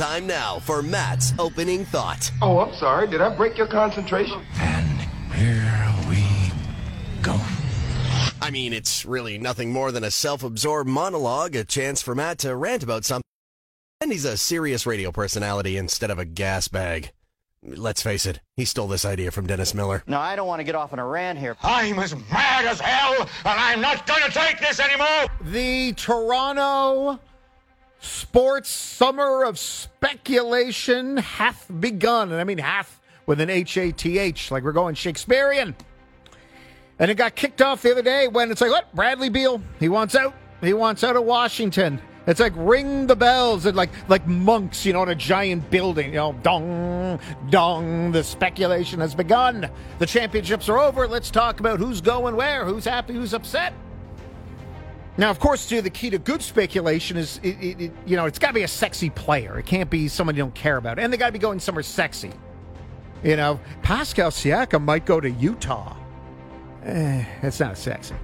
Time now for Matt's opening thought. Oh, I'm sorry. Did I break your concentration? And here we go. I mean, it's really nothing more than a self absorbed monologue, a chance for Matt to rant about something. And he's a serious radio personality instead of a gas bag. Let's face it, he stole this idea from Dennis Miller. No, I don't want to get off on a rant here. I'm as mad as hell, and I'm not going to take this anymore. The Toronto sports summer of speculation hath begun. And I mean hath with an H A T H, like we're going Shakespearean. And it got kicked off the other day when it's like, what? Bradley Beal, he wants out. He wants out of Washington. It's like ring the bells and like like monks, you know, in a giant building. You know, dong, dong. The speculation has begun. The championships are over. Let's talk about who's going where, who's happy, who's upset. Now, of course, too, the key to good speculation is, it, it, it, you know, it's got to be a sexy player. It can't be someone you don't care about, and they got to be going somewhere sexy. You know, Pascal Siakam might go to Utah. Eh, it's not sexy.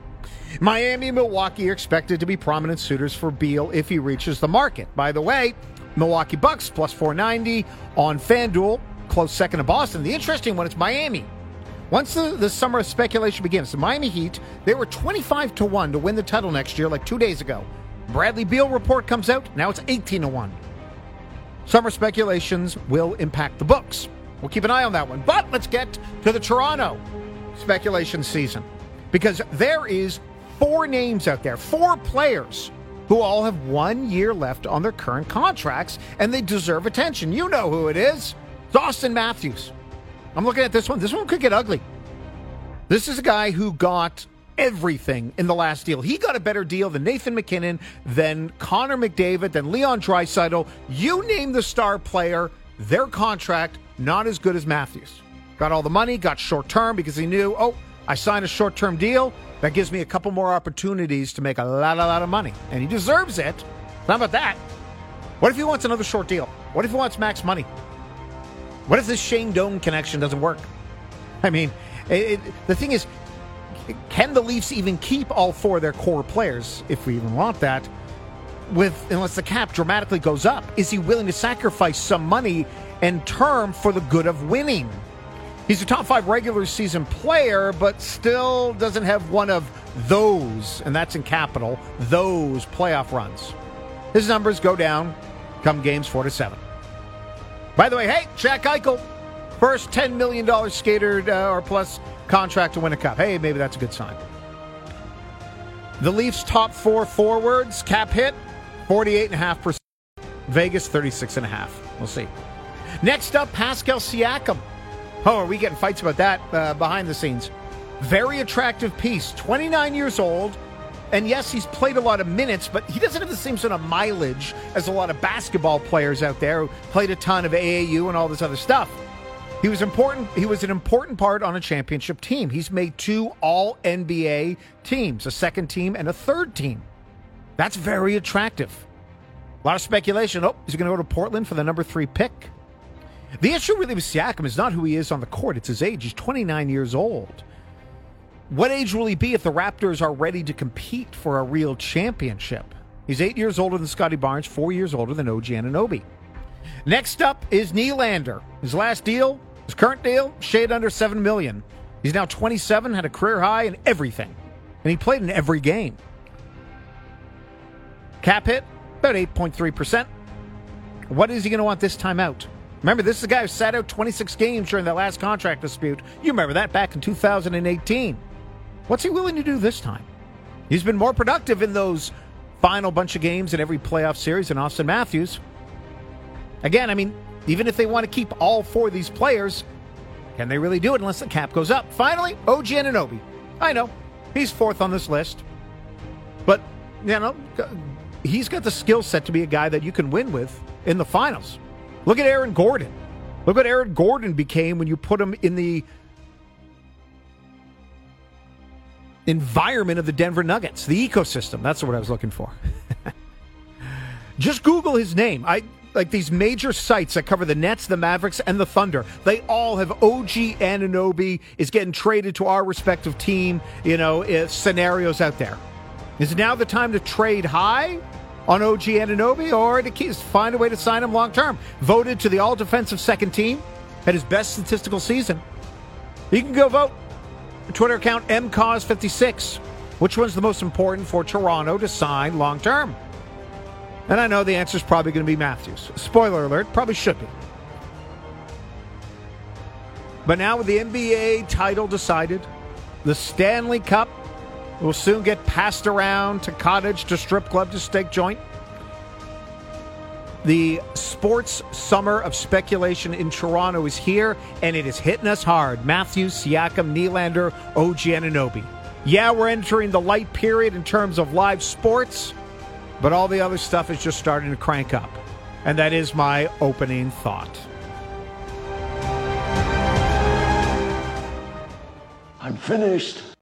Miami and Milwaukee are expected to be prominent suitors for Beal if he reaches the market. By the way, Milwaukee Bucks plus 490 on FanDuel, close second to Boston. The interesting one is Miami. Once the, the summer of speculation begins, the Miami Heat, they were 25 to 1 to win the title next year, like two days ago. Bradley Beal report comes out, now it's 18 to 1. Summer speculations will impact the books. We'll keep an eye on that one. But let's get to the Toronto speculation season because there is four names out there, four players who all have one year left on their current contracts and they deserve attention. You know who it is. It's Auston Matthews. I'm looking at this one. This one could get ugly. This is a guy who got everything in the last deal. He got a better deal than Nathan MacKinnon, than Connor McDavid, than Leon Draisaitl. You name the star player, their contract not as good as Matthews. Got all the money, got short term because he knew, oh, I signed a short term deal. That gives me a couple more opportunities to make a lot, a lot of money. And he deserves it. How about that? What if he wants another short deal? What if he wants max money? What if this Shane Doan connection doesn't work? I mean, it, it, the thing is, can the Leafs even keep all four of their core players, if we even want that, with unless the cap dramatically goes up? Is he willing to sacrifice some money and term for the good of winning? He's a top five regular season player, but still doesn't have one of those, and that's in capital, those playoff runs. His numbers go down come games four to seven. By the way, hey, Jack Eichel, first $10 million skater uh, or plus contract to win a cup. Hey, maybe that's a good sign. The Leafs' top four forwards, cap hit, 48.5%. Vegas, 36.5. We'll see. Next up, Pascal Siakam. Oh, are we getting fights about that uh, behind the scenes? Very attractive piece. 29 years old. And yes, he's played a lot of minutes, but he doesn't have the same sort of mileage as a lot of basketball players out there who played a ton of AAU and all this other stuff. He was important. He was an important part on a championship team. He's made two All NBA teams, a second team and a third team. That's very attractive. A lot of speculation. Oh, is he going to go to Portland for the number three pick. The issue really with Siakam is not who he is on the court; it's his age. He's 29 years old. What age will he be if the Raptors are ready to compete for a real championship? He's eight years older than Scottie Barnes, four years older than OG Anunoby. Next up is Nylander. His last deal, his current deal, shade under seven million. He's now 27, had a career high in everything, and he played in every game. Cap hit about 8.3 percent. What is he going to want this time out? Remember, this is a guy who sat out 26 games during that last contract dispute. You remember that back in 2018. What's he willing to do this time? He's been more productive in those final bunch of games in every playoff series than Auston Matthews. Again, I mean, even if they want to keep all four of these players, can they really do it unless the cap goes up? Finally, OG Anunoby. I know, he's fourth on this list. But, you know, he's got the skill set to be a guy that you can win with in the finals. Look at Aaron Gordon. Look what Aaron Gordon became when you put him in the environment of the Denver Nuggets, the ecosystem. That's what I was looking for. Just Google his name. I like these major sites that cover the Nets, the Mavericks, and the Thunder. They all have OG Anunoby is getting traded to our respective team. You know, uh, scenarios out there. Is it now the time to trade high? on OG Anunoby or to find a way to sign him long term. Voted to the all defensive second team, had his best statistical season. You can go vote. Twitter account MCause56. Which one's the most important for Toronto to sign long term? And I know the answer is probably going to be Matthews. Spoiler alert, probably should be. But now with the NBA title decided, the Stanley Cup will soon get passed around to cottage, to strip club, to steak joint. The sports summer of speculation in Toronto is here, and it is hitting us hard. Matthews, Siakam, Nylander, OG Anunoby. Yeah, we're entering the light period in terms of live sports, but all the other stuff is just starting to crank up. And that is my opening thought. I'm finished.